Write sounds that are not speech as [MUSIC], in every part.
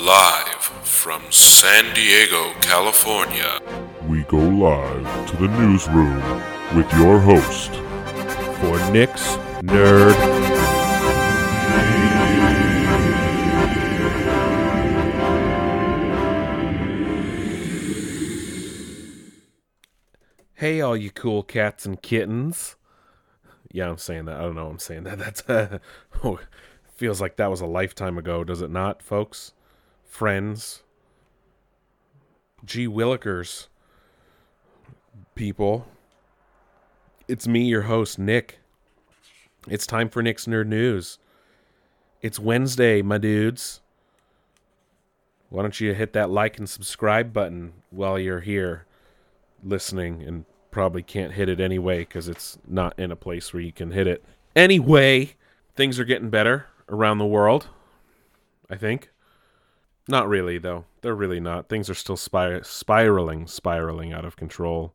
Live from San Diego, California. We go live to the newsroom with your host, for Nick's Nerd. Hey, all you cool cats and kittens. Yeah, I'm saying that. I don't know. I'm saying that. That's uh, [LAUGHS] oh, feels like that was a lifetime ago, does it not, folks? Friends. G Willikers. People. It's me, your host, Nick. It's time for Nick's Nerd News. It's Wednesday, my dudes. Why don't you hit that like and subscribe button while you're here listening and probably can't hit it anyway because it's not in a place where you can hit it. Anyway, things are getting better around the world, I think. Not really, though. They're really not. Things are still spir- spiraling, spiraling out of control.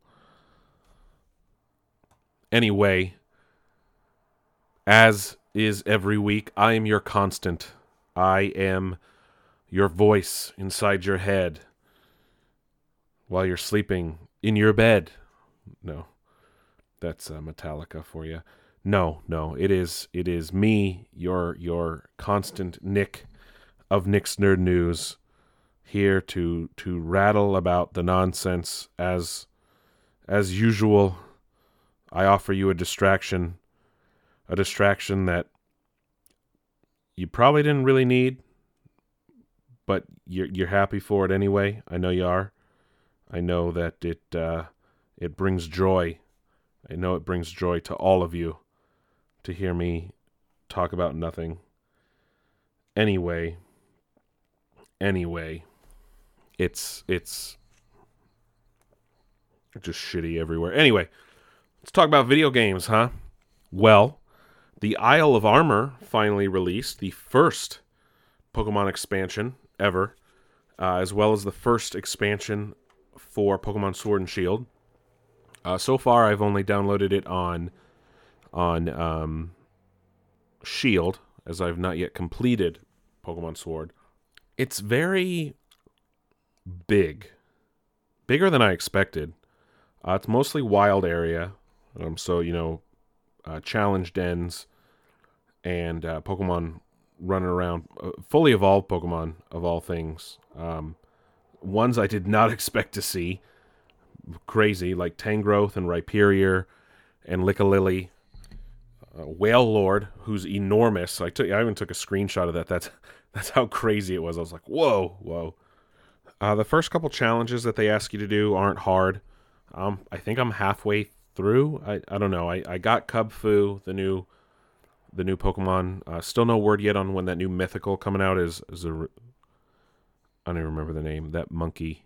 Anyway, as is every week, I am your constant. I am your voice inside your head while you're sleeping in your bed. No, that's uh, Metallica for you. No, no, it is it is me, your your constant Nick of Nick's Nerd News, here to to rattle about the nonsense as as usual. I offer you a distraction, a distraction that you probably didn't really need, but you're you're happy for it anyway. I know you are. I know that it uh, it brings joy. I know it brings joy to all of you to hear me talk about nothing. Anyway, anyway, it's it's just shitty everywhere. Anyway, let's talk about video games, huh? Well, the Isle of Armor finally released the first Pokemon expansion ever, uh, as well as the first expansion for Pokemon Sword and Shield. Uh, so far, I've only downloaded it on on um, Shield, as I've not yet completed Pokemon Sword. It's very big, bigger than I expected. Uh, it's mostly wild area, um, so you know, uh, challenge dens and uh, Pokemon running around, uh, fully evolved Pokemon of all things. Um, ones I did not [LAUGHS] expect to see, crazy like Tangrowth and Rhyperior and Lickilicky uh, Lord, who's enormous. I took, I even took a screenshot of that. That's that's how crazy it was. I was like, whoa, whoa. Uh, the first couple challenges that they ask you to do aren't hard. Um, I think I'm halfway through. I, I don't know. I, I got Kubfu, the new the new Pokemon. Uh, still no word yet on when that new mythical coming out is. Is a I don't even remember the name. That monkey,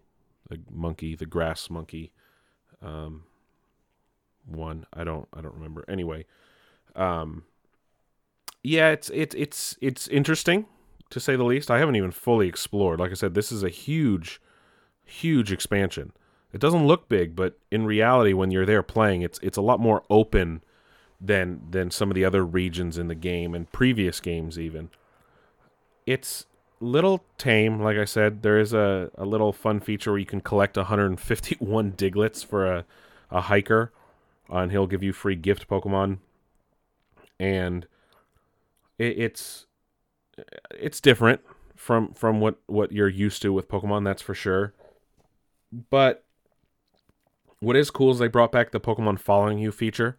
the monkey, the grass monkey. Um, one. I don't. I don't remember. Anyway, um, yeah, it's it's it's it's interesting to say the least. I haven't even fully explored. Like I said, this is a huge, huge expansion. It doesn't look big, but in reality, when you're there playing, it's it's a lot more open than than some of the other regions in the game and previous games even. It's little tame, like I said. There is a, a little fun feature where you can collect 151 [LAUGHS] Digletts for a, a hiker, uh, and he'll give you free gift Pokemon and it, it's it's different from from what what you're used to with Pokemon. That's for sure. But what is cool is they brought back the Pokemon following you feature.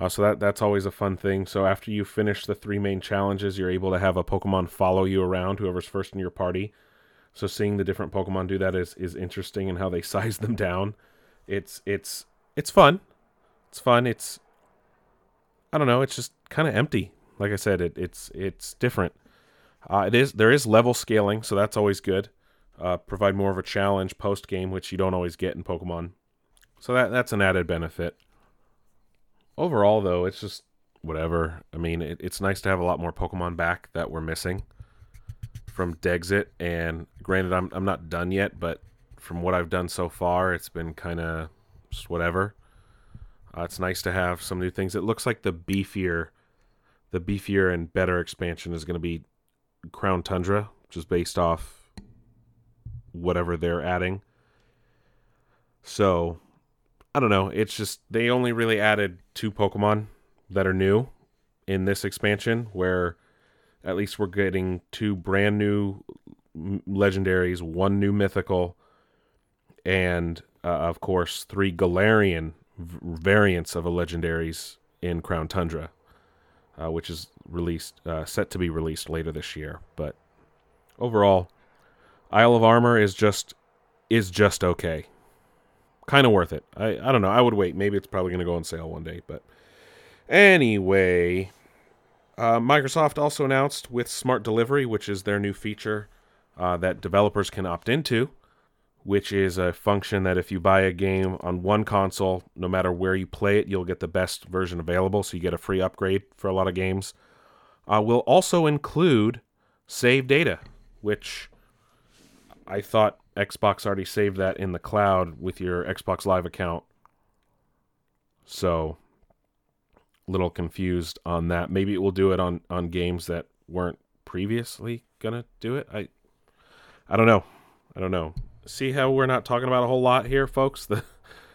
Uh, so that that's always a fun thing. So after you finish the three main challenges, you're able to have a Pokemon follow you around, whoever's first in your party. So seeing the different Pokemon do that is is interesting and how they [LAUGHS] size them down. It's it's it's fun. It's fun. It's I don't know. It's just kind of empty. Like I said, it, it's it's different. Uh, it is there is level scaling, so that's always good. Uh, provide more of a challenge post game, which you don't always get in Pokemon. So that that's an added benefit. Overall, though, it's just whatever. I mean, it, it's nice to have a lot more Pokemon back that we're missing from Dexit. And granted, I'm I'm not done yet, but from what I've done so far, it's been kind of just whatever. Uh, it's nice to have some new things. It looks like the beefier, the beefier and better expansion is going to be Crown Tundra, is based off whatever they're adding. So, I don't know. It's just they only really added two Pokemon that are new in this expansion, where at least we're getting two brand new legendaries, one new mythical, and uh, of course three Galarian v- variants of a legendaries in Crown Tundra, uh, which is released uh, set to be released later this year. But overall, Isle of Armor is just is just okay. Kind of worth it. I, I don't know. I would wait. Maybe it's probably going to go on sale one day. But anyway, uh, Microsoft also announced with Smart Delivery, which is their new feature uh, that developers can opt into, which is a function that if you buy a game on one console, no matter where you play it, you'll get the best version available. So you get a free upgrade for a lot of games. Uh, will also include save data, which I thought Xbox already saved that in the cloud with your Xbox Live account. So, little confused on that. Maybe it will do it on on games that weren't previously gonna do it. I I don't know. I don't know. See how we're not talking about a whole lot here, folks. The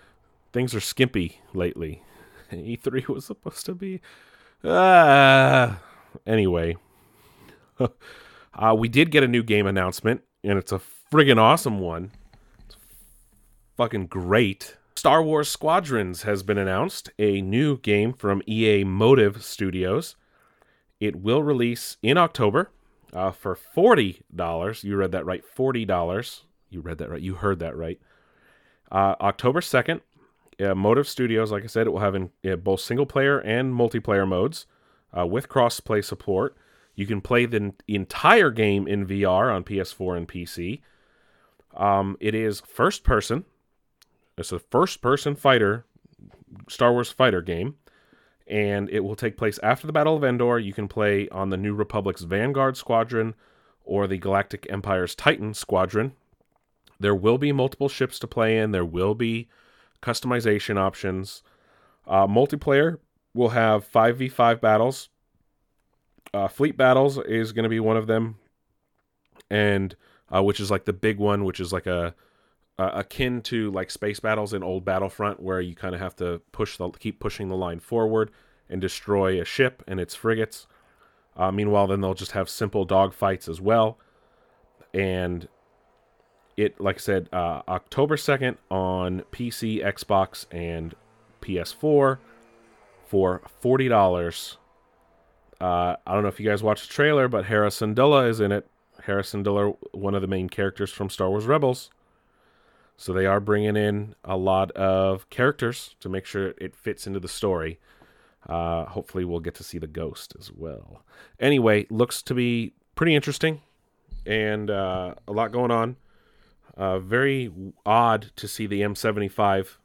[LAUGHS] things are skimpy lately. [LAUGHS] E3 was supposed to be. Ah. Anyway, [LAUGHS] uh, we did get a new game announcement, and it's a friggin' awesome one. It's fucking great. Star Wars Squadrons has been announced, a new game from EA Motive Studios. It will release in October uh, for $40. You read that right. $40. You read that right. You heard that right. Uh, October 2nd, uh, Motive Studios, like I said, it will have in, uh, both single player and multiplayer modes uh, with cross play support. You can play the entire game in VR on PS4 and PC. Um, it is first person. It's a first person fighter, Star Wars fighter game, and it will take place after the Battle of Endor. You can play on the New Republic's Vanguard Squadron or the Galactic Empire's Titan Squadron. There will be multiple ships to play in. There will be customization options. Uh, multiplayer will have 5v5 battles. Uh, Fleet Battles is going to be one of them, and uh, which is like the big one, which is like a, akin to like space battles in old Battlefront, where you kind of have to push the keep pushing the line forward and destroy a ship and its frigates. Uh, meanwhile, then they'll just have simple dogfights as well, and it like I said, uh, October second on PC, Xbox, and PS4 for forty dollars. Uh, I don't know if you guys watched the trailer, but Hera Syndulla is in it. Hera Syndulla, one of the main characters from Star Wars Rebels. So they are bringing in a lot of characters to make sure it fits into the story. Uh, hopefully, we'll get to see the ghost as well. Anyway, looks to be pretty interesting and uh, a lot going on. Uh, very odd to see the M75,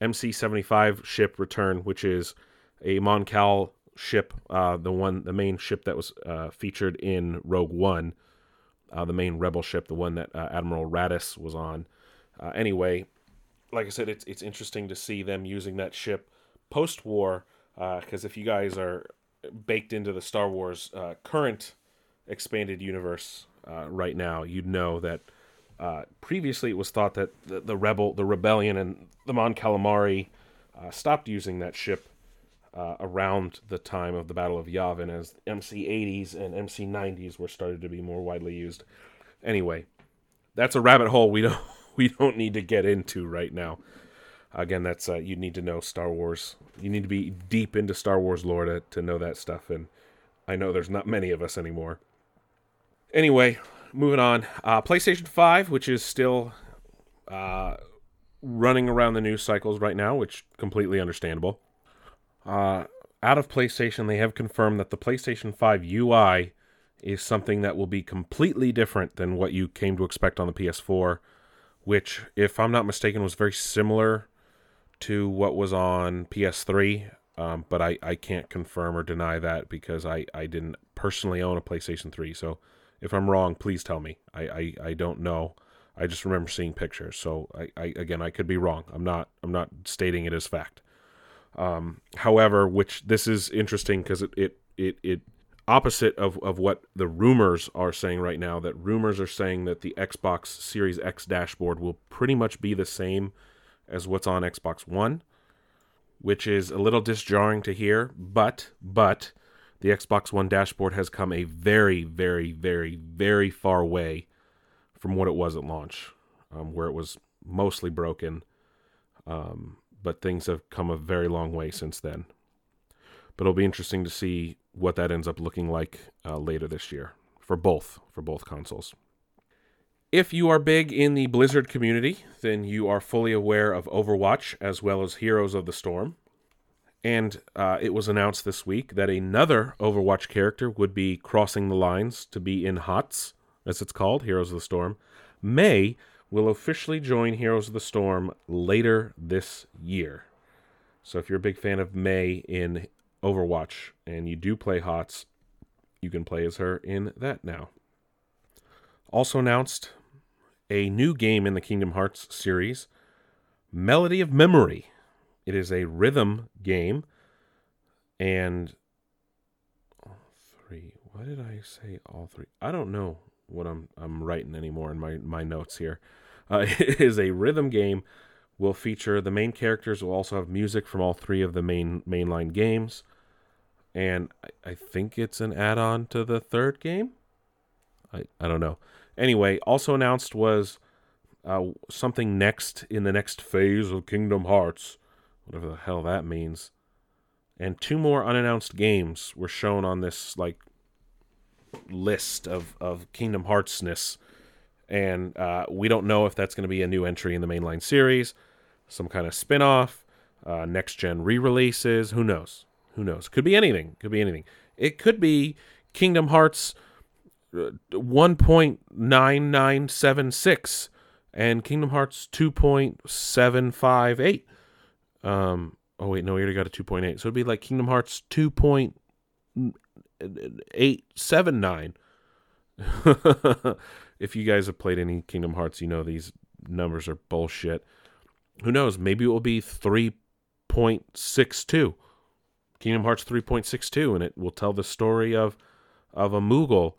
MC75 ship return, which is a Mon Cal ship, uh, the one, the main ship that was uh, featured in Rogue One, uh, the main rebel ship, the one that uh, Admiral Raddus was on. Uh, anyway, like I said, it's it's interesting to see them using that ship post war, because if you guys are baked into the Star Wars current expanded universe right now, you'd know that uh, previously it was thought that the, the rebel, the rebellion, and the Mon Calamari uh, stopped using that ship uh, around the time of the Battle of Yavin, as MC80s and MC90s were started to be more widely used. Anyway, that's a rabbit hole we [LAUGHS] don't we don't need to get into right now. Again, that's uh, you need to know Star Wars. You need to be deep into Star Wars lore to, to know that stuff, and I know there's not many of us anymore. Anyway, moving on. Uh, PlayStation 5, which is still uh, running around the news cycles right now, which completely understandable. Uh, out of PlayStation, they have confirmed that the PlayStation 5 UI is something that will be completely different than what you came to expect on the PS4, which, if I'm not mistaken, was very similar to what was on PS3. Um, but I, I can't confirm or deny that because I, I didn't personally own a PlayStation 3. So if I'm wrong, please tell me. I, I, I don't know. I just remember seeing pictures. So I, I again I could be wrong. I'm not I'm not stating it as fact. Um, however, which this is interesting because it, it it it opposite of, of what the rumors are saying right now. That rumors are saying that the Xbox Series X dashboard will pretty much be the same as what's on Xbox One, which is a little disjarring to hear. But but the Xbox One dashboard has come a very very very very far way from what it was at launch, um, where it was mostly broken. Um, but things have come a very long way since then. But it'll be interesting to see what that ends up looking like uh, later this year for both for both consoles. If you are big in the Blizzard community, then you are fully aware of Overwatch as well as Heroes of the Storm. And uh, it was announced this week that another Overwatch character would be crossing the lines to be in HOTS, as it's called, Heroes of the Storm. Mei will officially join Heroes of the Storm later this year. So if you're a big fan of Mei in Overwatch and you do play HOTS, you can play as her in that now. Also announced a new game in the Kingdom Hearts series, Melody of Memory. It is a rhythm game, and all three. Why did I say all three? I don't know what I'm I'm writing anymore in my my notes here. Uh, [LAUGHS] it is a rhythm game. Will feature the main characters. Will also have music from all three of the main mainline games, and I, I think it's an add-on to the third game. I I don't know. Anyway, also announced was uh, something next in the next phase of Kingdom Hearts, whatever the hell that means. And two more unannounced games were shown on this like list of of Kingdom Heartsness, and uh, we don't know if that's going to be a new entry in the mainline series, some kind of spin-off, uh, next gen re-releases. Who knows? Who knows? Could be anything. Could be anything. It could be Kingdom Hearts 1.9976 and Kingdom Hearts 2.758. Um, oh, wait, no, we already got a 2.8. So it'd be like Kingdom Hearts 2.879. [LAUGHS] if you guys have played any Kingdom Hearts, you know these numbers are bullshit. Who knows? Maybe it will be 3.62. Kingdom Hearts 3.62, and it will tell the story of of a Moogle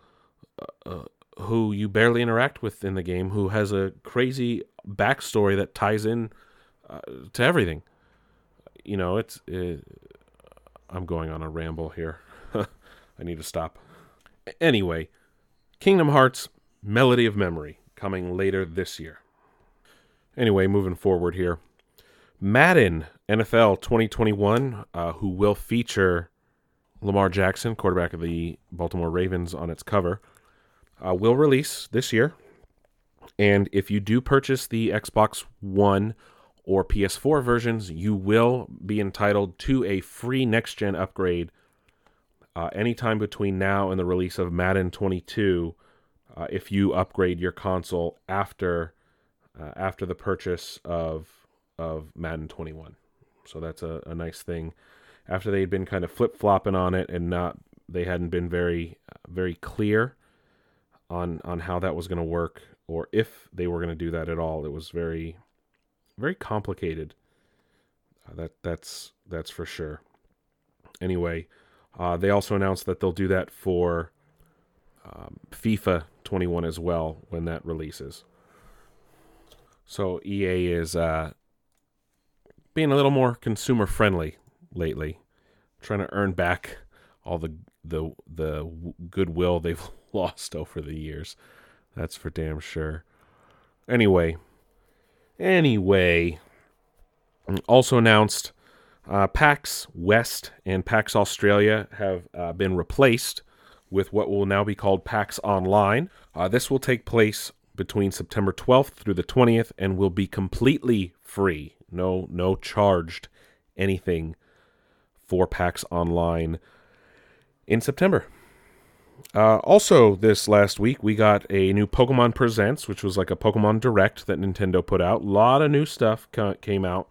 uh, who you barely interact with in the game, who has a crazy backstory that ties in uh, to everything. You know, it's. It, I'm going on a ramble here. [LAUGHS] I need to stop. Anyway, Kingdom Hearts Melody of Memory coming later this year. Anyway, moving forward here. Madden NFL 2021, uh, who will feature Lamar Jackson, quarterback of the Baltimore Ravens, on its cover uh, will release this year. And if you do purchase the Xbox One or PS4 versions, you will be entitled to a free next gen upgrade uh, anytime between now and the release of Madden 22. Uh, if you upgrade your console after uh, after the purchase of of Madden 21, so that's a, a nice thing. After they had been kind of flip flopping on it and not, they hadn't been very very clear on on how that was going to work or if they were going to do that at all. It was very very complicated. Uh, that that's that's for sure. Anyway, uh, they also announced that they'll do that for um, FIFA 21 as well when that releases. So EA is uh, being a little more consumer friendly lately, trying to earn back all the the the goodwill [LAUGHS] they've [LAUGHS] lost over the years. That's for damn sure. Anyway, anyway, also announced uh, PAX West and PAX Australia have uh, been replaced with what will now be called PAX Online. Uh, this will take place between September 12th through the 20th and will be completely free. No, no charged anything for PAX Online in September. Uh, also, this last week, we got a new Pokemon Presents, which was like a Pokemon Direct that Nintendo put out. A lot of new stuff ca- came out.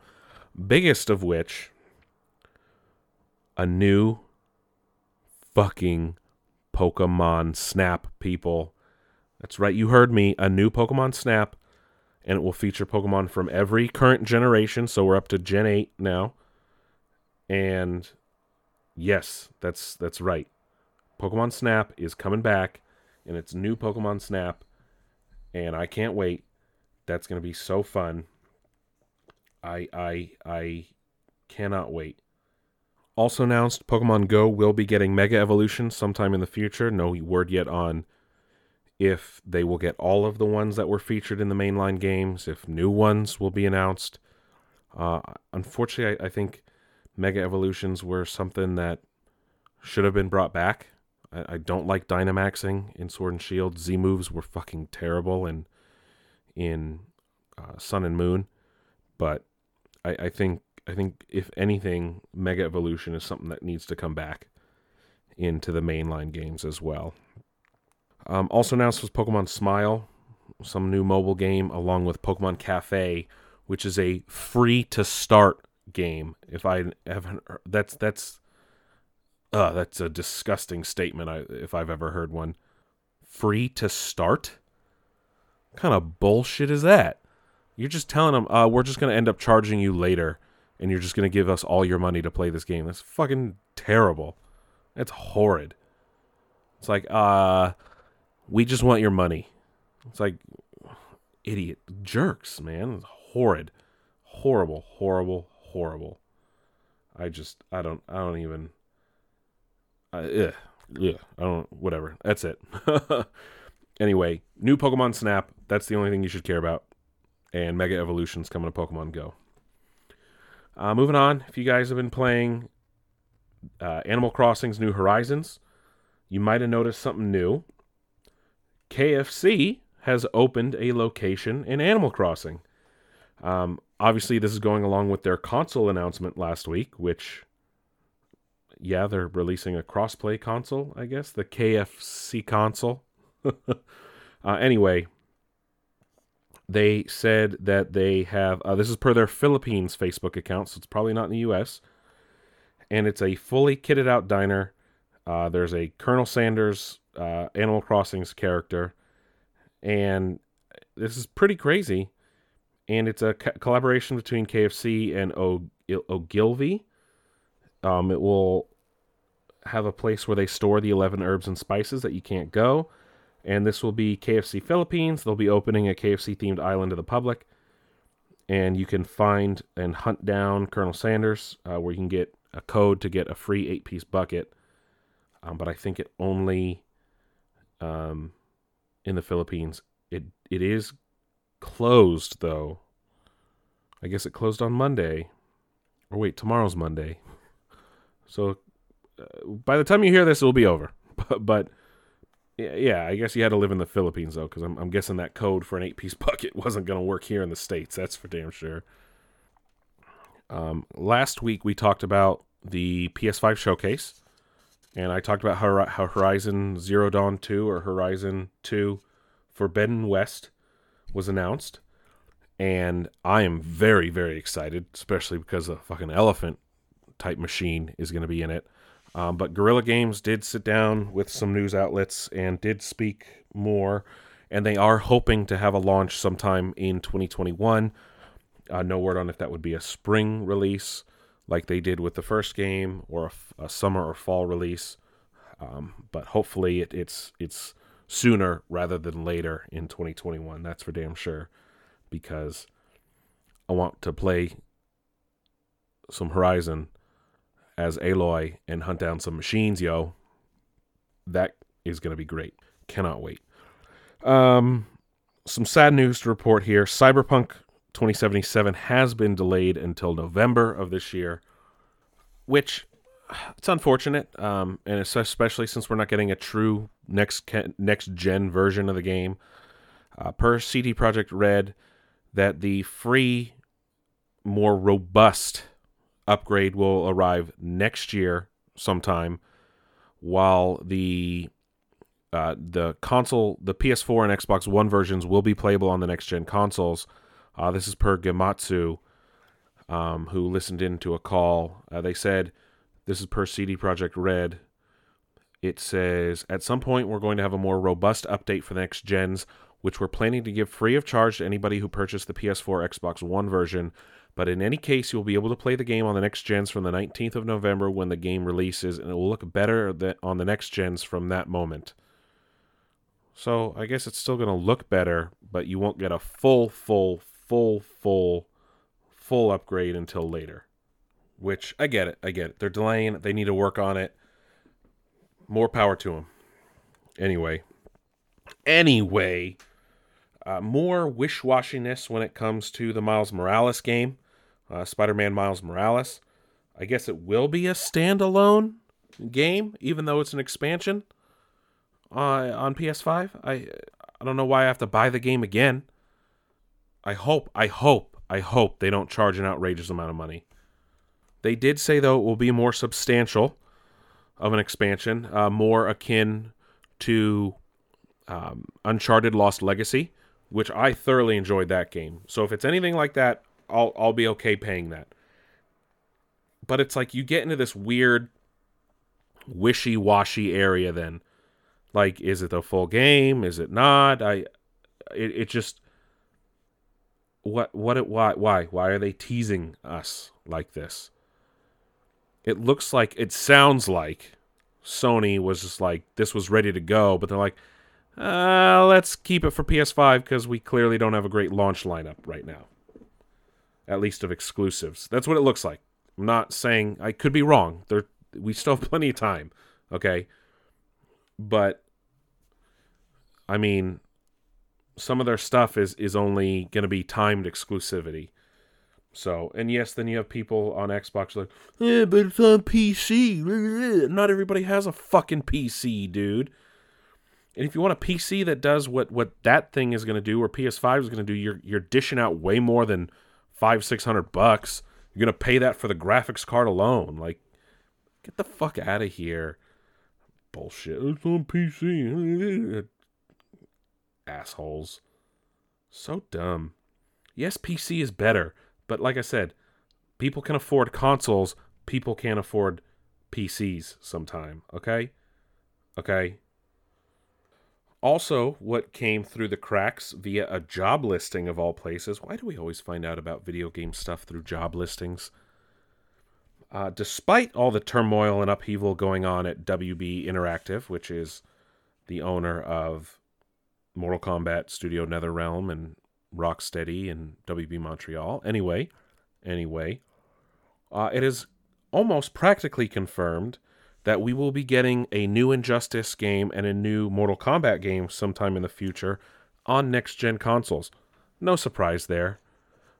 Biggest of which, a new fucking Pokemon Snap, people. That's right, you heard me. A new Pokemon Snap, and it will feature Pokemon from every current generation. So we're up to Gen 8 now. And yes, that's that's right. Pokemon Snap is coming back, and it's new Pokemon Snap, and I can't wait. That's gonna be so fun. I I I cannot wait. Also announced, Pokemon Go will be getting Mega Evolution sometime in the future. No word yet on if they will get all of the ones that were featured in the mainline games, if new ones will be announced. Uh, unfortunately, I, I think Mega Evolutions were something that should have been brought back. I, I don't like Dynamaxing in Sword and Shield. Z moves were fucking terrible in in uh, Sun and Moon, but I, I think I think if anything, Mega Evolution is something that needs to come back into the mainline games as well. Um, also announced was Pokemon Smile, some new mobile game, along with Pokemon Cafe, which is a free to start game. If I haven't, that's that's, uh, that's a disgusting statement. If I've ever heard one. Free to start. What kind of bullshit is that? You're just telling them, uh, we're just gonna end up charging you later, and you're just gonna give us all your money to play this game. That's fucking terrible. That's horrid. It's like, uh, we just want your money. It's like, idiot jerks, man. It's horrid, horrible, horrible, horrible. I just, I don't, I don't even. Uh, ugh, ugh, I don't. Whatever. That's it. [LAUGHS] anyway, new Pokemon Snap. That's the only thing you should care about. And Mega Evolution's coming to Pokemon Go. Uh, moving on, if you guys have been playing uh, Animal Crossing's New Horizons, you might have noticed something new. KFC has opened a location in Animal Crossing. Um, obviously, this is going along with their console announcement last week, which, yeah, they're releasing a crossplay console, I guess, the KFC console. [LAUGHS] uh, anyway, they said that they have, uh, this is per their Philippines Facebook account, so it's probably not in the US. And it's a fully kitted out diner. Uh, there's a Colonel Sanders uh, Animal Crossing's character, and this is pretty crazy. And it's a co- collaboration between KFC and o- Ogilvy. Um, it will have a place where they store the 11 herbs and spices that you can't go. And this will be KFC Philippines. They'll be opening a KFC themed island to the public. And you can find and hunt down Colonel Sanders, uh, where you can get a code to get a free eight piece bucket. Um, but I think it only um, in the Philippines. It it is closed though. I guess it closed on Monday. Or wait, tomorrow's Monday. So uh, by the time you hear this, it will be over. [LAUGHS] But, but yeah, I guess you had to live in the Philippines though, because I'm, I'm guessing that code for an eight piece [LAUGHS] bucket wasn't going to work here in the states. That's for damn sure. Um, last week we talked about the PS5 showcase and I talked about how, how Horizon Zero Dawn 2 or Horizon 2 Forbidden West was announced. And I am very, very excited, especially because a fucking elephant type machine is going to be in it. Um, but Guerrilla Games did sit down with some news outlets and did speak more. And they are hoping to have a launch sometime in 2021. Uh, no word on if that would be a spring release like they did with the first game or a, a summer or fall release. Um, but hopefully it, it's it's sooner rather than later in 2021. That's for damn sure, because I want to play some Horizon as Aloy and hunt down some machines, yo. That is going to be great. Cannot wait. Um, some sad news to report here. Cyberpunk 2077 has been delayed until November of this year, which [SIGHS] it's unfortunate, um, and especially since we're not getting a true next next gen version of the game. Uh, per CD Projekt Red, that the free, more robust upgrade will arrive next year sometime, while the uh, the console, the PS4 and Xbox One versions will be playable on the next gen consoles uh, this is per Gematsu, um, who listened in to a call. Uh, they said, this is per CD Projekt Red. It says, at some point, we're going to have a more robust update for the next gens, which we're planning to give free of charge to anybody who purchased the PS4 Xbox One version. But in any case, you'll be able to play the game on the next gens from the 19th of November when the game releases, and it will look better on the next gens from that moment. So I guess it's still going to look better, but you won't get a full, full, full, full, full upgrade until later. Which I get it. I get it. They're delaying. They need to work on it. More power to them. Anyway. Anyway. Uh, more wish washiness when it comes to the Miles Morales game uh, Spider Man Miles Morales. I guess it will be a standalone game, even though it's an expansion uh, on PS5. I I don't know why I have to buy the game again. I hope, I hope, I hope they don't charge an outrageous amount of money. They did say though it will be more substantial of an expansion, uh, more akin to um, Uncharted Lost Legacy, which I thoroughly enjoyed that game. So if it's anything like that, I'll I'll be okay paying that. But it's like you get into this weird wishy-washy area then. Like is it the full game? Is it not? I it, it just what what it why why why are they teasing us like this? It looks like it sounds like Sony was just like this was ready to go, but they're like, uh, let's keep it for PS5 because we clearly don't have a great launch lineup right now at least of exclusives. That's what it looks like. I'm not saying I could be wrong. There, we still have plenty of time. Okay, but I mean, some of their stuff is is only going to be timed exclusivity. So, and yes, then you have people on Xbox like, yeah, but it's on PC. Not everybody has a fucking PC, dude. And if you want a PC that does what what that thing is going to do, or PS5 is going to do, you're you're dishing out way more than five six hundred bucks. You're gonna pay that for the graphics card alone. Like, get the fuck out of here. Bullshit. It's on PC. [LAUGHS] Assholes. So dumb. Yes, PC is better, but like I said, people can afford consoles. People can't afford PCs sometime. Okay? Okay? Also, what came through the cracks via a job listing of all places. Why do we always find out about video game stuff through job listings? Uh, despite all the turmoil and upheaval going on at WB Interactive, which is the owner of Mortal Kombat Studio NetherRealm and Rocksteady and WB Montreal. Anyway, anyway, uh, it is almost practically confirmed that we will be getting a new Injustice game and a new Mortal Kombat game sometime in the future on next gen consoles. No surprise there.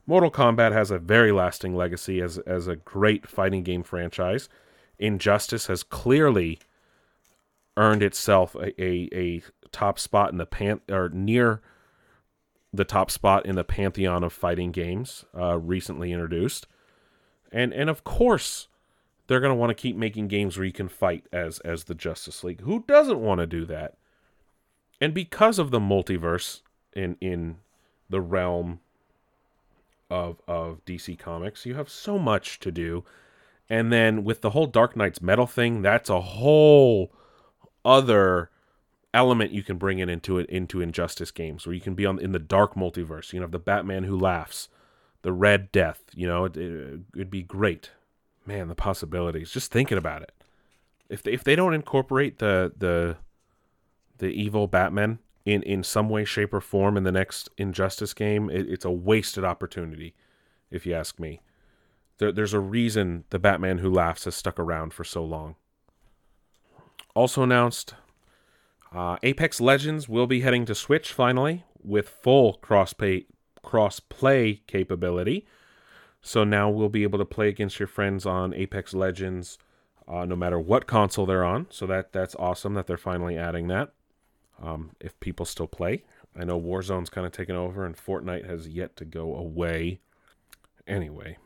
Mortal Kombat has a very lasting legacy as, as a great fighting game franchise. Injustice has clearly earned itself a, a, a top spot in the pan or near the top spot in the pantheon of fighting games uh, recently introduced. And and of course, they're going to want to keep making games where you can fight as as the Justice League. Who doesn't want to do that? And because of the multiverse in in the realm of of DC Comics, you have so much to do. And then with the whole Dark Nights Metal thing, that's a whole other element you can bring it into it into Injustice games, where you can be on in the dark multiverse. You know, the Batman who laughs, the Red Death. You know, it, it, it'd be great man, the possibilities. Just thinking about it. If they, if they don't incorporate the the the evil Batman in in some way, shape, or form in the next Injustice game, it, it's a wasted opportunity, if you ask me. There, there's a reason the Batman Who Laughs has stuck around for so long. Also announced, uh, Apex Legends will be heading to Switch finally with full cross pay cross play capability. So now we'll be able to play against your friends on Apex Legends, uh, no matter what console they're on. So that that's awesome that they're finally adding that. Um, if people still play, I know Warzone's kind of taken over, and Fortnite has yet to go away. Anyway,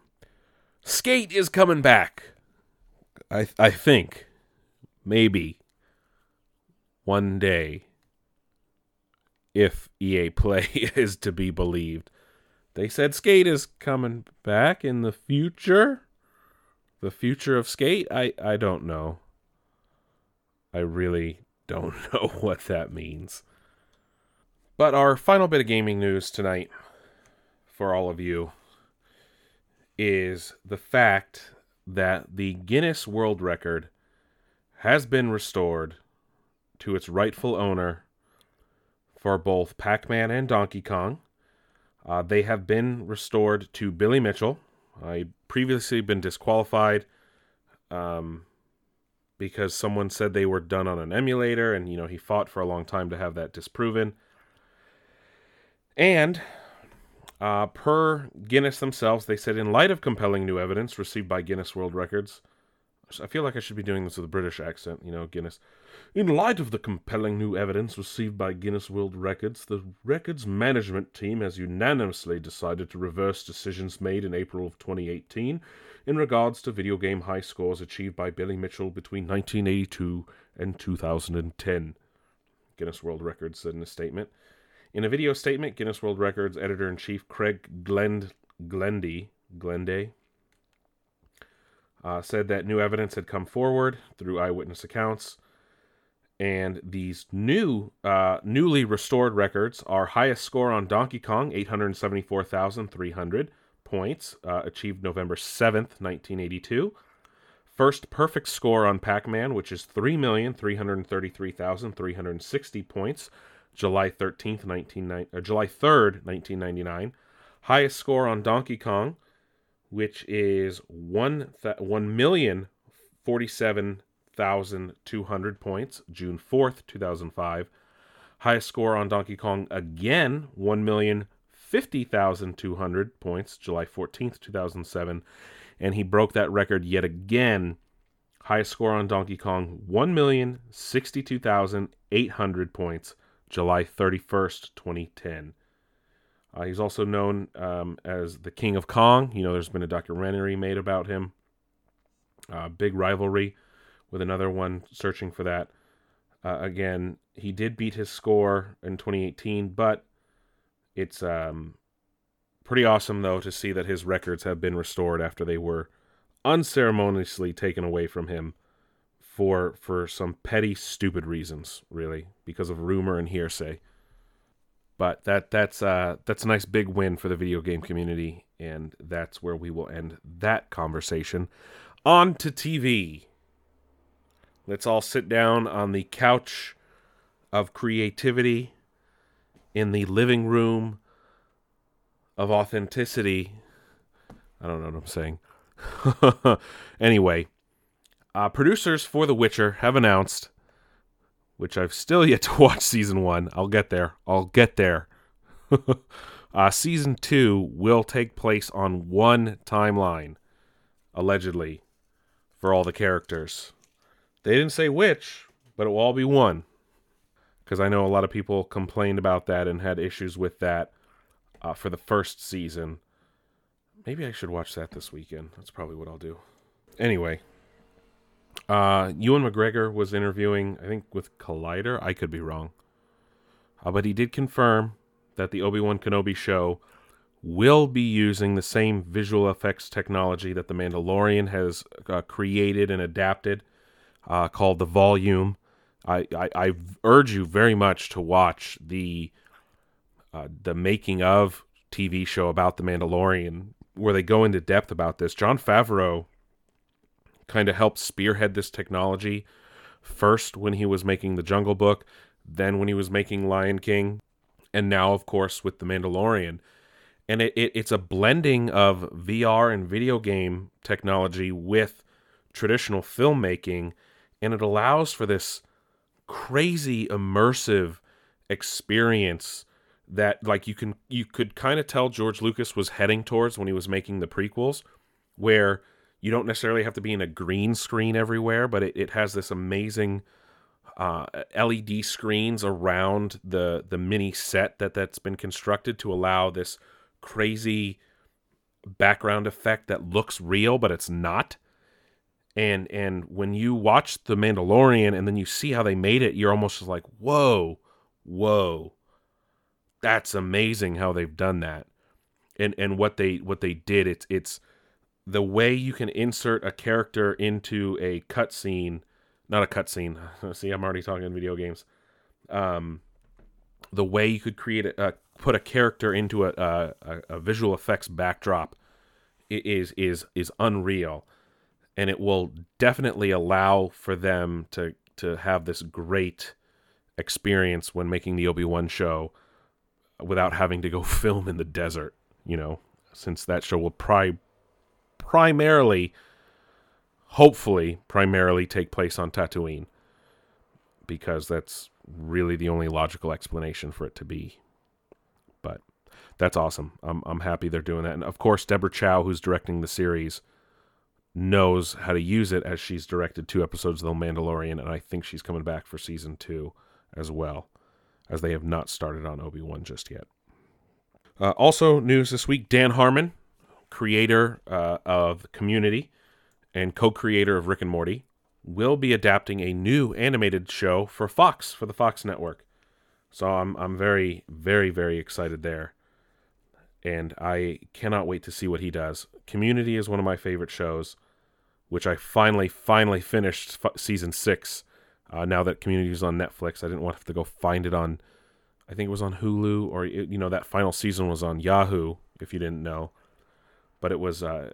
Skate is coming back. I I think maybe one day, if EA [LAUGHS] Play is to be believed. They said Skate is coming back in the future. The future of Skate? I, I don't know. I really don't [LAUGHS] know what that means. But our final bit of gaming news tonight for all of you is the fact that the Guinness World Record has been restored to its rightful owner for both Pac Man and Donkey Kong. Uh, they have been restored to Billy Mitchell. I previously been disqualified um, because someone said they were done on an emulator, and you know he fought for a long time to have that disproven. And uh, per Guinness themselves, they said, in light of compelling new evidence received by Guinness World Records, I feel like I should be doing this with a British accent, you know, Guinness. In light of the compelling new evidence received by Guinness World Records, the records management team has unanimously decided to reverse decisions made in April of 2018 in regards to video game high scores achieved by Billy Mitchell between 1982 and 2010. Guinness World Records said in a statement. In a video statement, Guinness World Records editor in chief Craig Glend, Glendy, Glenday uh, said that new evidence had come forward through eyewitness accounts. And these new, uh, newly restored records are highest score on Donkey Kong, 874,300 points, uh, achieved November 7th, 1982. First perfect score on Pac Man, which is 3,333,360 points, July 13th, 19, uh, July 3rd, 1999. Highest score on Donkey Kong, which is one th- one million forty seven thousand two hundred points, June fourth, two thousand five. Highest score on Donkey Kong again, one million fifty thousand two hundred points, July fourteenth, two thousand seven, and he broke that record yet again. Highest score on Donkey Kong, one million sixty two thousand eight hundred points, July thirty first, twenty ten. Uh, he's also known um, as the King of Kong. You know, there's been a documentary made about him. Uh, big rivalry with another one searching for that. Uh, again, he did beat his score in 2018, but it's um, pretty awesome, though, to see that his records have been restored after they were unceremoniously taken away from him for for some petty, stupid reasons, really, because of rumor and hearsay. But that that's uh, that's a nice big win for the video game community, and that's where we will end that conversation. On to TV. Let's all sit down on the couch of creativity in the living room of authenticity. I don't know what I'm saying. [LAUGHS] anyway, uh, producers for The Witcher have announced which I've still yet [LAUGHS] to watch season one. I'll get there. I'll get there. [LAUGHS] uh, season two will take place on one timeline, allegedly, for all the characters. They didn't say which, but it will all be one. Because I know a lot of people complained about that and had issues with that uh, for the first season. Maybe I should watch that this weekend. That's probably what I'll do. Anyway, uh, Ewan McGregor was interviewing, I think, with Collider. I could be wrong. Uh, but he did confirm that the Obi Wan Kenobi show will be using the same visual effects technology that The Mandalorian has uh, created and adapted, uh, called the Volume. I, I, I, urge you very much to watch the uh, the making of TV show about The Mandalorian, where they go into depth about this. Jon Favreau kind of helped spearhead this technology first when he was making the Jungle Book, then when he was making Lion King, and now, of course, with The Mandalorian. And it, it, it's a blending of VR and video game technology with traditional filmmaking, and it allows for this crazy immersive experience that like you can you could kind of tell George Lucas was heading towards when he was making the prequels where you don't necessarily have to be in a green screen everywhere, but it, it has this amazing uh, LED screens around the the mini set that that's been constructed to allow this crazy background effect that looks real but it's not. And and when you watch The Mandalorian and then you see how they made it, you're almost just like, whoa, whoa, that's amazing how they've done that. And and what they what they did, it's it's the way you can insert a character into a cutscene, not a cutscene. [LAUGHS] See, I'm already talking video games. Um, the way you could create a, uh, put a character into a, a, a visual effects backdrop is is is unreal, and it will definitely allow for them to to have this great experience when making the Obi Wan show without having to go [LAUGHS] film in the desert. You know, since that show will pri- primarily, hopefully, primarily take place on Tatooine, because that's really the only logical explanation for it to be. But that's awesome. I'm I'm happy they're doing that, and of course, Deborah Chow, who's directing the series, knows how to use it as she's directed two episodes of The Mandalorian, and I think she's coming back for season two as well, as they have not started on Obi Wan just yet. Uh, also, news this week: Dan Harmon, creator uh, of Community and co-creator of Rick and Morty, will be adapting a new animated show for Fox for the Fox network. So I'm I'm very very very excited there, and I cannot wait to see what he does. Community is one of my favorite shows, which I finally finally finished f- season six. Uh, now that Community is on Netflix, I didn't want to have to go find it on. I think it was on Hulu, or it- you know that final season was on Yahoo. If you didn't know, but it was uh,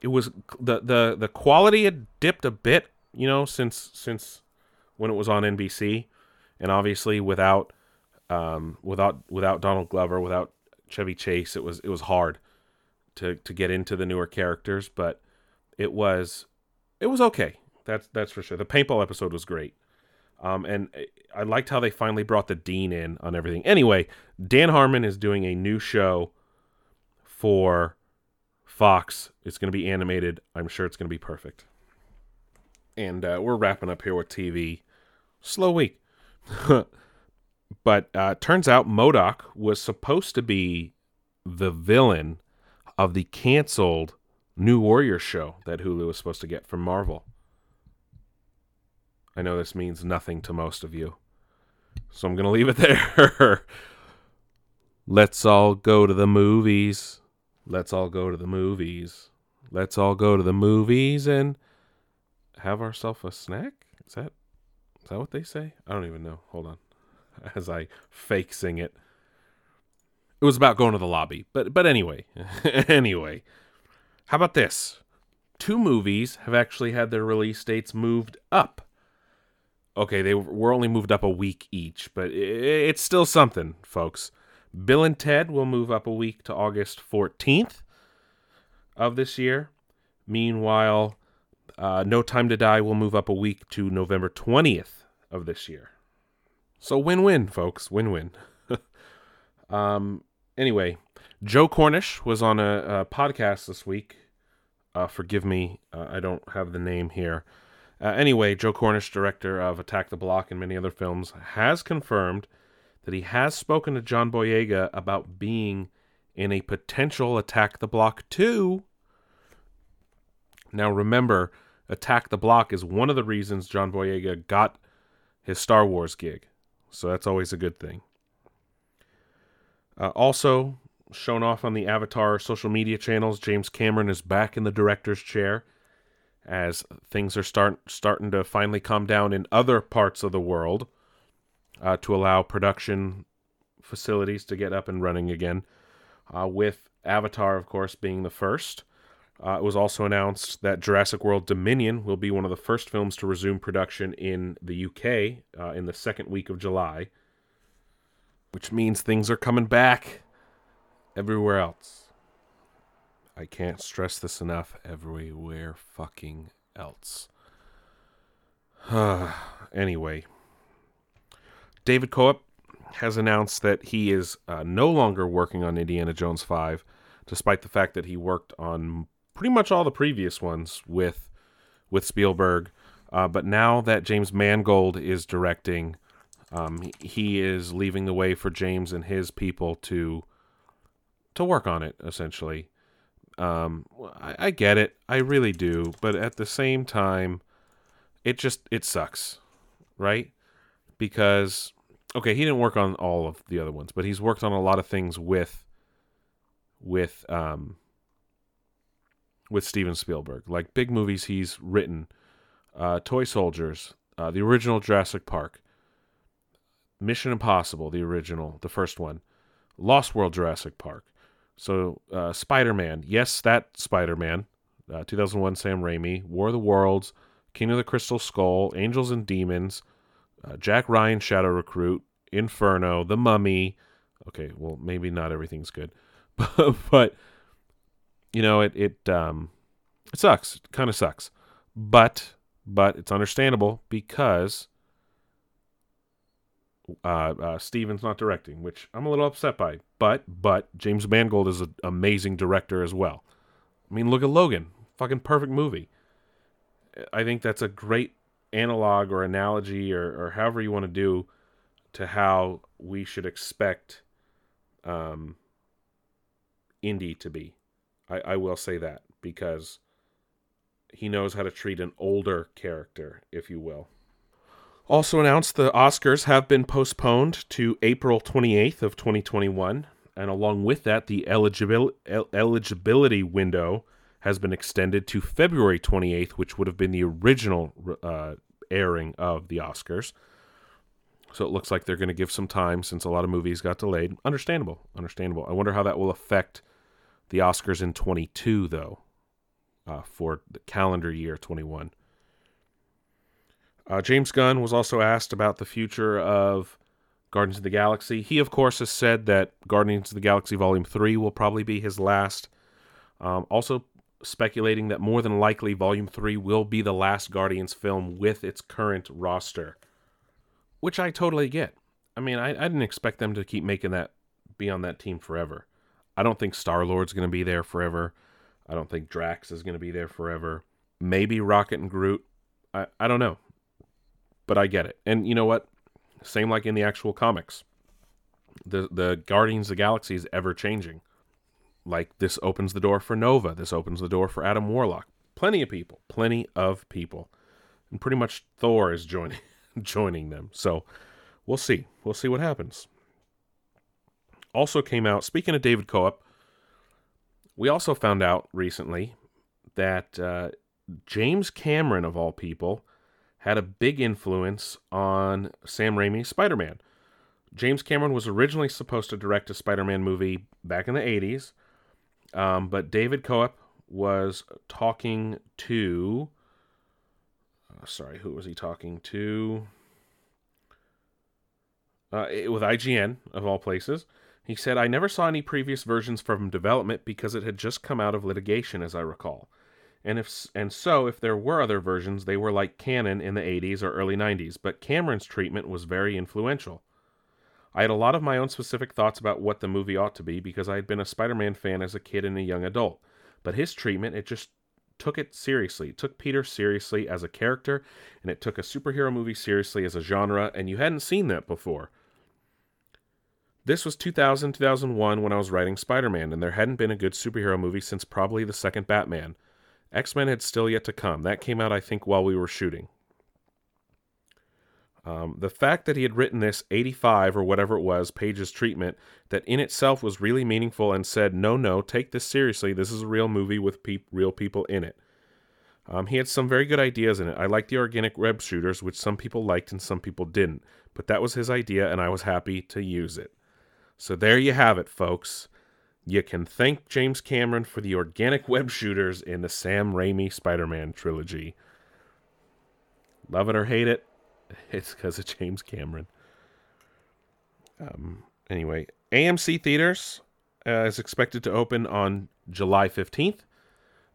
it was the the the quality had dipped a bit, you know, since since when it was on NBC, and obviously without um, without without Donald Glover, without Chevy Chase, it was it was hard to to get into the newer characters, but it was it was okay. That's that's for sure. The paintball episode was great. Um, and I liked how they finally brought the dean in on everything. Anyway, Dan Harmon is doing a new show for Fox. It's going to be animated. I'm sure it's going to be perfect. And uh, we're wrapping up here with TV. Slow week. [LAUGHS] but uh, turns out MODOK was supposed to be the villain of the canceled New Warrior show that Hulu was supposed to get from Marvel. I know this means nothing to most of you. So I'm going to leave it [LAUGHS] there. Let's all go to the movies. Let's all go to the movies. Let's all go to the movies and have ourselves a snack? Is that is that what they say? I don't even know. Hold on. [LAUGHS] As I fake sing it. It was about going to the lobby. But but anyway. [LAUGHS] anyway. How about this? Two movies have actually had their release dates moved up. Okay, they were only moved up a week each, but it's still something, folks. Bill and Ted will move up a week to August 14th of this year. Meanwhile, uh, No Time to Die will move up a week to November 20th of this year. So win win, folks. Win win. [LAUGHS] um, anyway, Joe Cornish was on a, a podcast this week. Uh, forgive me, uh, I don't have the name here. Uh, anyway, Joe Cornish, director of Attack the Block and many other films, has confirmed that he has spoken to John Boyega about being in a potential Attack the Block 2. Now, remember, Attack the Block is one of the reasons John Boyega got his Star Wars gig. So that's always a good thing. Uh, also, shown off on the Avatar social media channels, James Cameron is back in the director's chair as things are start starting to finally calm down in other parts of the world uh, to allow production facilities to get up and running again. Uh, with Avatar, of course, being the first. Uh, it was also announced that Jurassic World Dominion will be one of the first films to resume production in the UK uh, in the second week of July, which means things are coming back everywhere else. I can't stress this enough. Everywhere fucking else. [SIGHS] anyway, David Koepp has announced that he is uh, no longer working on Indiana Jones 5, despite the fact that he worked on pretty much all the previous ones with with Spielberg. Uh, but now that James Mangold is directing, um, he- he is leaving the way for James and his people to to work on it. Essentially, um, I, I get it, I really do, but at the same time, it just it sucks, right? Because okay, he didn't work on all of the other ones, but he's worked on a lot of things with with um with Steven Spielberg, like big movies he's written, uh, Toy Soldiers, uh, the original Jurassic Park, Mission Impossible, the original, the first one, Lost World Jurassic Park. So, uh, Spider Man. Yes, that Spider Man. Uh, 2001 Sam Raimi. War of the Worlds. King of the Crystal Skull. Angels and Demons. Uh, Jack Ryan Shadow Recruit. Inferno. The Mummy. Okay, well, maybe not everything's good. but, [LAUGHS] but you know, it, it, um, it sucks. It kind of sucks. But, but it's understandable because uh, uh, Steven's not directing, which I'm a little upset by. But but James Mangold is an amazing director as well. I mean, look at Logan, fucking perfect movie. I think that's a great analog or analogy or, or however you want to do to how we should expect um, Indy to be. I, I will say that because he knows how to treat an older character, if you will. Also announced the Oscars have been postponed to April 28th of 2021, and along with that, the eligibil- el- eligibility window has been extended to February 28th, which would have been the original uh, airing of the Oscars. So it looks like they're going to give some time since a lot of movies got delayed. Understandable, understandable. I wonder how that will affect the Oscars in 22, though, uh, for the calendar year 21. Uh, James Gunn was also asked about the future of Guardians of the Galaxy. He, of course, has said that Guardians of the Galaxy Volume 3 will probably be his last. Um, also, speculating that more than likely Volume 3 will be the last Guardians film with its current roster, which I totally get. I mean, I, I didn't expect them to keep making that, be on that team forever. I don't think Star Lord's going to be there forever. I don't think Drax is going to be there forever. Maybe Rocket and Groot. I, I don't know but I get it. And you know what? Same like in the actual comics. The the Guardians of the Galaxy is ever changing. Like this opens the door for Nova. This opens the door for Adam Warlock. Plenty of people. Plenty of people. And pretty much Thor is joining [LAUGHS] joining them. So we'll see. We'll see what happens. Also came out, speaking of David Koepp, we also found out recently that uh, James Cameron, of all people, had a big influence on Sam Raimi's Spider Man. James Cameron was originally supposed to direct a Spider Man movie back in the 80s, um, but David Koepp was talking to. Uh, sorry, who was he talking to? Uh, with IGN, of all places. He said, I never saw any previous versions from development because it had just come out of litigation, as I recall and if and so if there were other versions, they were like Cannon in the 80s or early 90s, but Cameron's treatment was very influential. I had a lot of my own specific thoughts about what the movie ought to be because I had been a Spider-Man fan as a kid and a young adult. But his treatment, it just took it seriously. It took Peter seriously as a character, and it took a superhero movie seriously as a genre, and you hadn't seen that before. This was 2000, 2001 when I was writing Spider Man, and there hadn't been a good superhero movie since probably the second Batman. X Men had still yet to come. That came out, I think, while we were shooting. Um, the fact that he had written this 85 or whatever it was pages treatment that in itself was really meaningful and said, no, no, take this seriously. This is a real movie with pe- real people in it. Um, he had some very good ideas in it. I liked the organic web shooters, which some people liked and some people didn't. But that was his idea, and I was happy to use it. So there you have it, folks. You can thank James Cameron for the organic web shooters in the Sam Raimi Spider Man trilogy. Love it or hate it, [LAUGHS] it's because of James Cameron. Um, anyway, AMC Theaters uh, is expected to open on July 15th.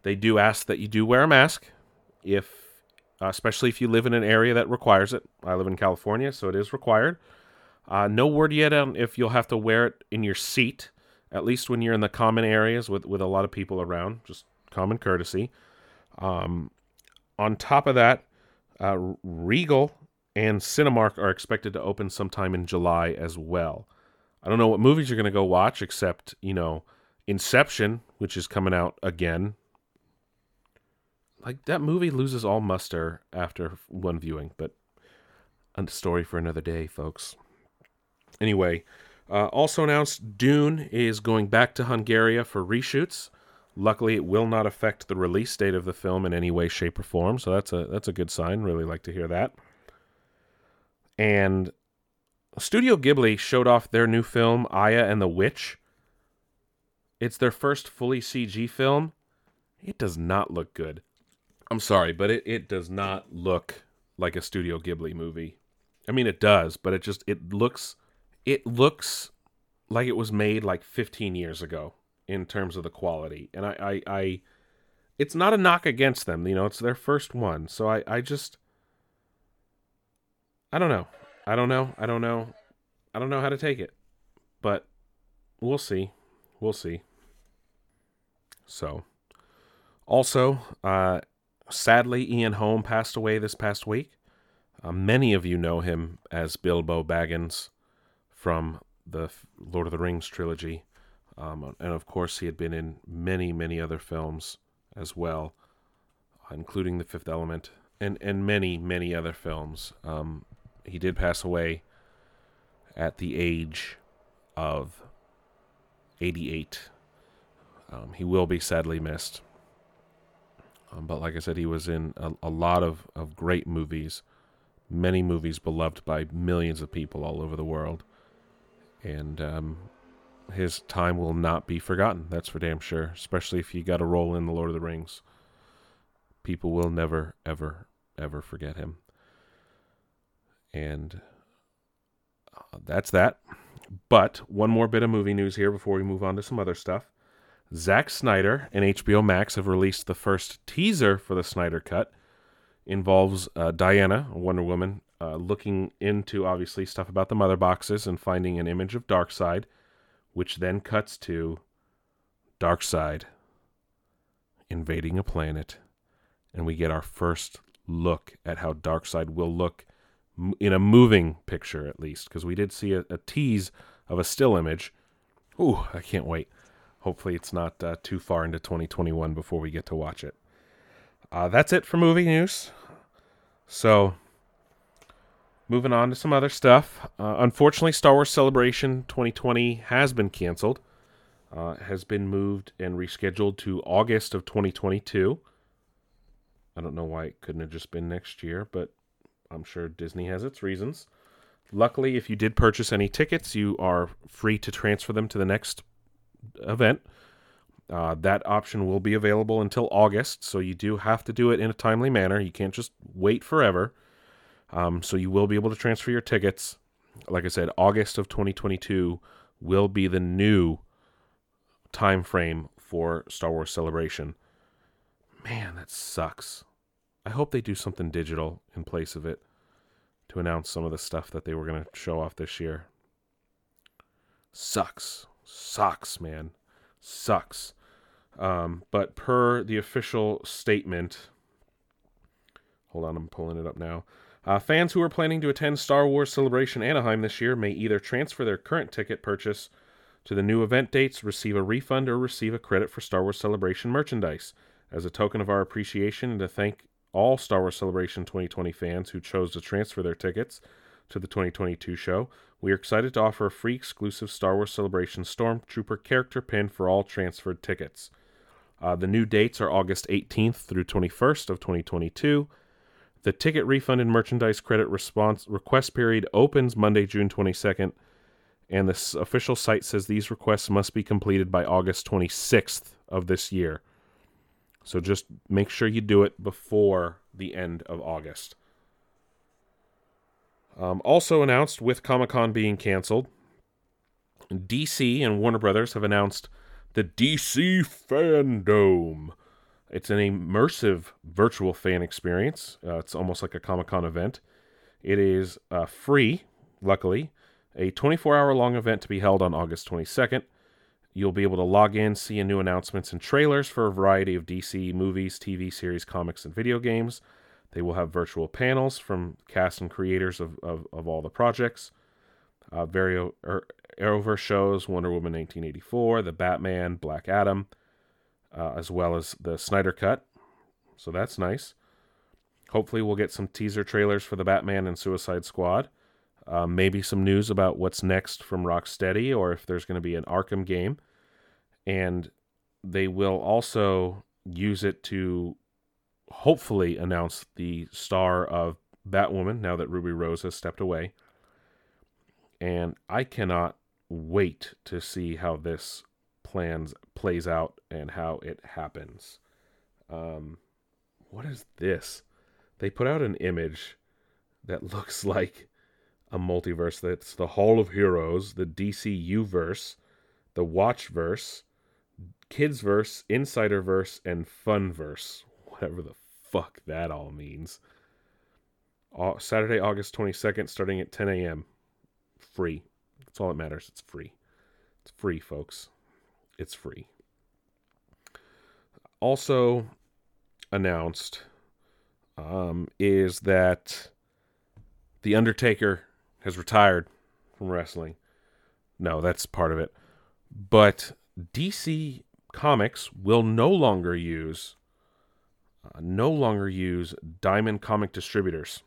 They do ask that you do wear a mask, if uh, especially if you live in an area that requires it. I live in California, so it is required. Uh, no word yet on if you'll have to wear it in your seat at least when you're in the common areas with, with a lot of people around, just common courtesy. Um, on top of that, uh, Regal and Cinemark are expected to open sometime in July as well. I don't know what movies you're going to go watch, except, you know, Inception, which is coming out again. Like, that movie loses all muster after one viewing, but a story for another day, folks. Anyway, uh, also announced Dune is going back to Hungary for reshoots. Luckily, it will not affect the release date of the film in any way, shape, or form. So that's a that's a good sign. Really like to hear that. And Studio Ghibli showed off their new film Aya and the Witch. It's their first fully CG film. It does not look good. I'm sorry, but it, it does not look like a Studio Ghibli movie. I mean, it does, but it just it looks it looks like it was made like 15 years ago in terms of the quality. And I, I, I it's not a knock against them, you know, it's their first one. So I, I just I don't know. I don't know. I don't know. I don't know how to take it. But we'll see. We'll see. So also, uh sadly Ian Holm passed away this past week. Uh, many of you know him as Bilbo Baggins from the Lord of the Rings trilogy. Um, and of course, he had been in many, many other films as well, including The Fifth Element and, and many, many other films. Um, he did pass away at the age of 88. Um, he will be sadly missed. Um, but like I said, he was in a, a lot of, of great movies, many movies beloved by millions of people all over the world and um, his time will not be forgotten. That's for damn sure. Especially if you got a role in the Lord of the Rings, people will never, ever, ever forget him. And uh, that's that. But one more bit of movie news here before we move on to some other stuff. Zack Snyder and HBO Max have released the first teaser for the Snyder Cut. Involves uh, Diana, Wonder Woman, uh, looking into obviously stuff about the mother boxes and finding an image of Darkseid, which then cuts to Darkseid invading a planet, and we get our first look at how Darkseid will look in a moving picture, at least, because we did see a, a, tease of a still image. Ooh, I can't wait. Hopefully, it's not uh, too far into 2021 before we get to watch it. Uh, that's it for movie news. So, Moving on to some other stuff. Uh, unfortunately, Star Wars Celebration 2020 has been canceled. Uh, has been moved and rescheduled to August of 2022. I don't know why it couldn't have just been next year, but I'm sure Disney has its reasons. Luckily, if you did purchase any tickets, you are free to transfer them to the next event. Uh, that option will be available until August, so you do have to do it in a timely manner. You can't just wait forever. Um, so you will be able to transfer your tickets. Like I said, August of 2022 will be the new time frame for Star Wars Celebration. Man, that sucks. I hope they do something digital in place of it to announce some of the stuff that they were going to show off this year. Sucks. Sucks, man. Sucks. Um, but per the official statement, hold on, I'm pulling it up now. Uh, fans who are planning to attend Star Wars Celebration Anaheim this year may either transfer their current ticket purchase to the new event dates, receive a refund, or receive a credit for Star Wars Celebration merchandise. As a token of our appreciation and to thank all Star Wars Celebration 2020 fans who chose to transfer their tickets to the 2022 show, we are excited to offer a free exclusive Star Wars Celebration Stormtrooper character pin for all transferred tickets. Uh, the new dates are August 18th through 21st of 2022. The ticket refund and merchandise credit response request period opens Monday, June 22nd, and the official site says these requests must be completed by August 26th of this year. So just make sure you do it before the end of August. Um, also announced with Comic Con being canceled, DC and Warner Brothers have announced the DC Fandome it's an immersive virtual fan experience. Uh, it's almost like a Comic Con event. It is uh, free, luckily, a 24 hour long event to be held on August 22nd. You'll be able to log in, see new announcements and trailers for a variety of DC movies, TV series, comics, and video games. They will have virtual panels from cast and creators of, of, of all the projects. Uh, very er, Arrowverse shows Wonder Woman 1984, The Batman, Black Adam, uh, as well as the Snyder Cut. So that's nice. Hopefully, we'll get some teaser trailers for the Batman and Suicide Squad. Uh, maybe some news about what's next from Rocksteady or if there's going to be an Arkham game. And they will also use it to hopefully announce the star of Batwoman now that Ruby Rose has stepped away. And I cannot wait to see how this plans plays out and how it happens. Um, what is this? They put out an image that [LAUGHS] looks like a multiverse. That's the Hall of Heroes, the DCU verse, the Watchverse, Insider verse, and Fun verse. [LAUGHS] Whatever the fuck that all means. Saturday, August 22nd, starting at 10 a.m. Free. That's all that matters. It's free. It's free, folks. It's free. Also announced um, is that The Undertaker has retired from wrestling. No, that's part of it. But DC Comics will no longer use uh, no longer use Diamond Comic Distributors,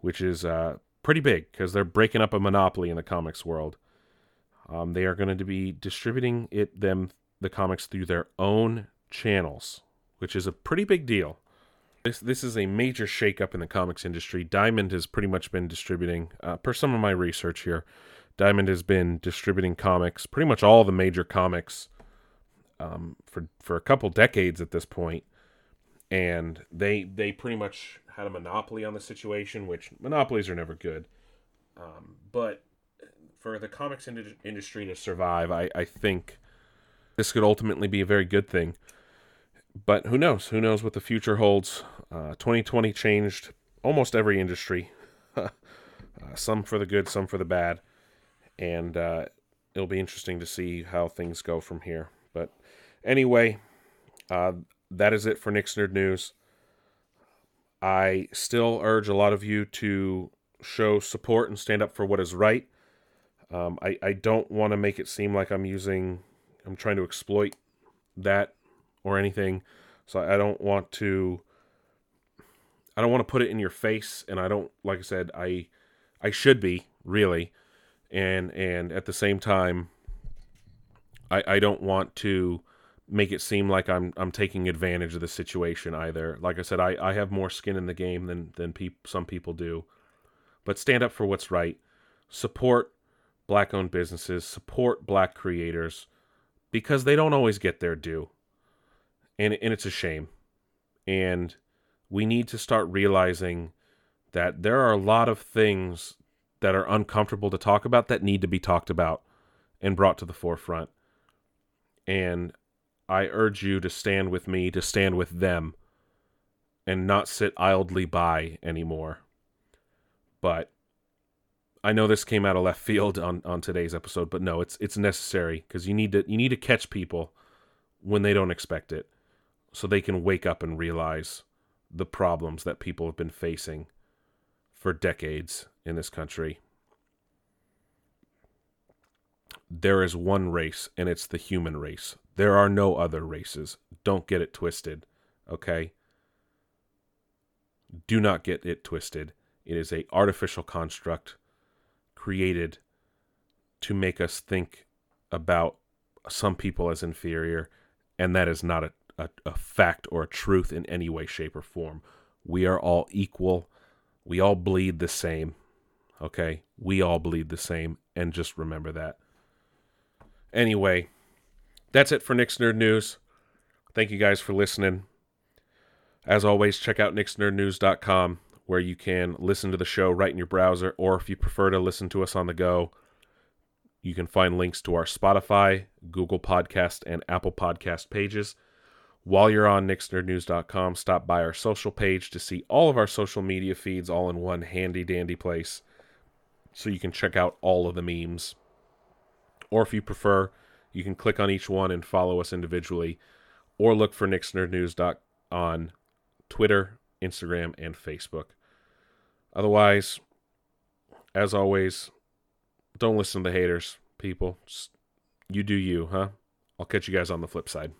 which is uh, pretty big because they're breaking up a monopoly in the comics world. Um, they are going to be distributing it them the comics through their own channels, which is a pretty big deal. This this is a major shakeup in the comics industry. Diamond has pretty much been distributing, uh, per some of my research here, Diamond has been distributing comics, pretty much all the major comics, um, for for a couple decades at this point, and they they pretty much had a monopoly on the situation, which monopolies are never good. Um, but for the comics ind- industry to survive, I, I think this could ultimately be a very good thing. But who knows? Who knows what the future holds? Uh, 2020 changed almost every industry, [LAUGHS] uh, some for the good, some for the bad, and uh, it'll be interesting to see how things go from here. But anyway, uh, that is it for Nick's Nerd News. I still urge a lot of you to show support and stand up for what is right. Um, I, I don't want to make it seem like I'm using, I'm trying to exploit that or anything. So I don't want to, I don't want to put it in your face. And I don't, like I said, I, I should be really. And, and at the same time, I, I don't want to make it seem like I'm I'm taking advantage of the situation either. Like I said, I, I have more skin in the game than than peop, some people do. But stand up for what's right. Support black owned businesses, support black creators because they don't always get their due. And and it's a shame. And we need to start realizing that there are a lot of things that are uncomfortable to talk about that need to be talked about and brought to the forefront. And I urge you to stand with me, to stand with them, and not sit idly by anymore. But I know this came out of left field on, on today's episode, but no, it's it's necessary because you need to you need to catch people when they don't expect it, so they can wake up and realize the problems that people have been facing for decades in this country. There is one race, and it's the human race. There are no other races. Don't get it twisted, okay? Do not get it twisted. It is a artificial construct created to make us think about some people as inferior, and that is not a, a, a fact or a truth in any way, shape, or form. We are all equal. We all bleed the same. Okay? We all bleed the same, and just remember that. Anyway, that's it for Nick's Nerd News. Thank you guys for listening. As always, check out nicksnerdnews.com where you can listen to the show right in your browser, or if you prefer to listen to us on the go, you can find links to our Spotify, Google Podcast, and Apple Podcast pages. While you're on nicksnerdnews.com, stop by our social page to see all of our social media feeds all in one handy dandy place so you can check out all of the memes. Or if you prefer, you can click on each one and follow us individually, or look for Nick's Nerd News on Twitter, Instagram, and Facebook. Otherwise, as always, don't listen to the haters, people. Just, you do you, huh? I'll catch you guys on the flip side.